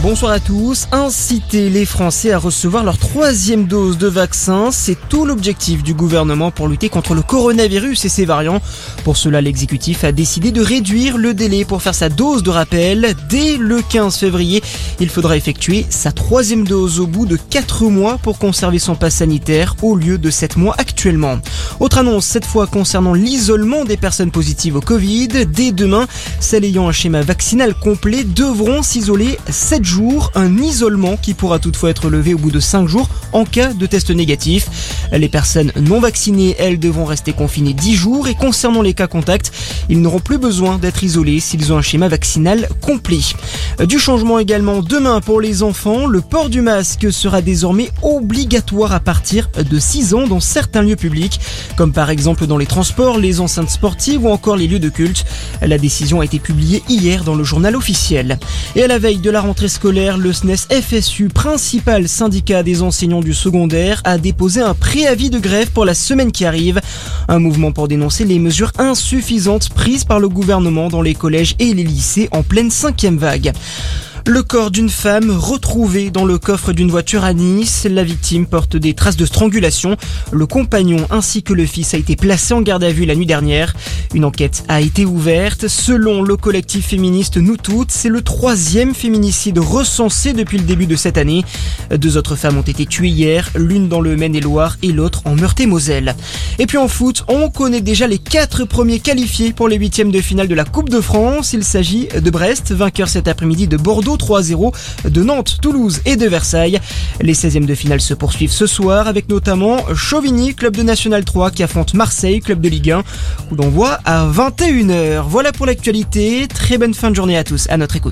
Bonsoir à tous. Inciter les Français à recevoir leur troisième dose de vaccin, c'est tout l'objectif du gouvernement pour lutter contre le coronavirus et ses variants. Pour cela, l'exécutif a décidé de réduire le délai pour faire sa dose de rappel. Dès le 15 février, il faudra effectuer sa troisième dose au bout de 4 mois pour conserver son pass sanitaire au lieu de 7 mois Autre annonce, cette fois concernant l'isolement des personnes positives au Covid. Dès demain, celles ayant un schéma vaccinal complet devront s'isoler 7 jours, un isolement qui pourra toutefois être levé au bout de 5 jours en cas de test négatif. Les personnes non vaccinées, elles, devront rester confinées 10 jours et concernant les cas contacts, ils n'auront plus besoin d'être isolés s'ils ont un schéma vaccinal complet. Du changement également demain pour les enfants, le port du masque sera désormais obligatoire à partir de 6 ans dans certains lieux comme par exemple dans les transports, les enceintes sportives ou encore les lieux de culte. La décision a été publiée hier dans le journal officiel. Et à la veille de la rentrée scolaire, le SNES FSU, principal syndicat des enseignants du secondaire, a déposé un préavis de grève pour la semaine qui arrive. Un mouvement pour dénoncer les mesures insuffisantes prises par le gouvernement dans les collèges et les lycées en pleine cinquième vague. Le corps d'une femme retrouvé dans le coffre d'une voiture à Nice. La victime porte des traces de strangulation. Le compagnon ainsi que le fils a été placé en garde à vue la nuit dernière. Une enquête a été ouverte. Selon le collectif féministe Nous Toutes, c'est le troisième féminicide recensé depuis le début de cette année. Deux autres femmes ont été tuées hier, l'une dans le Maine-et-Loire et l'autre en Meurthe-et-Moselle. Et puis en foot, on connaît déjà les quatre premiers qualifiés pour les huitièmes de finale de la Coupe de France. Il s'agit de Brest, vainqueur cet après-midi de Bordeaux 3-0 de Nantes, Toulouse et de Versailles. Les 16e de finale se poursuivent ce soir avec notamment Chauvigny, club de National 3 qui affronte Marseille, club de Ligue 1, où l'on voit à 21h. Voilà pour l'actualité. Très bonne fin de journée à tous. À notre écoute.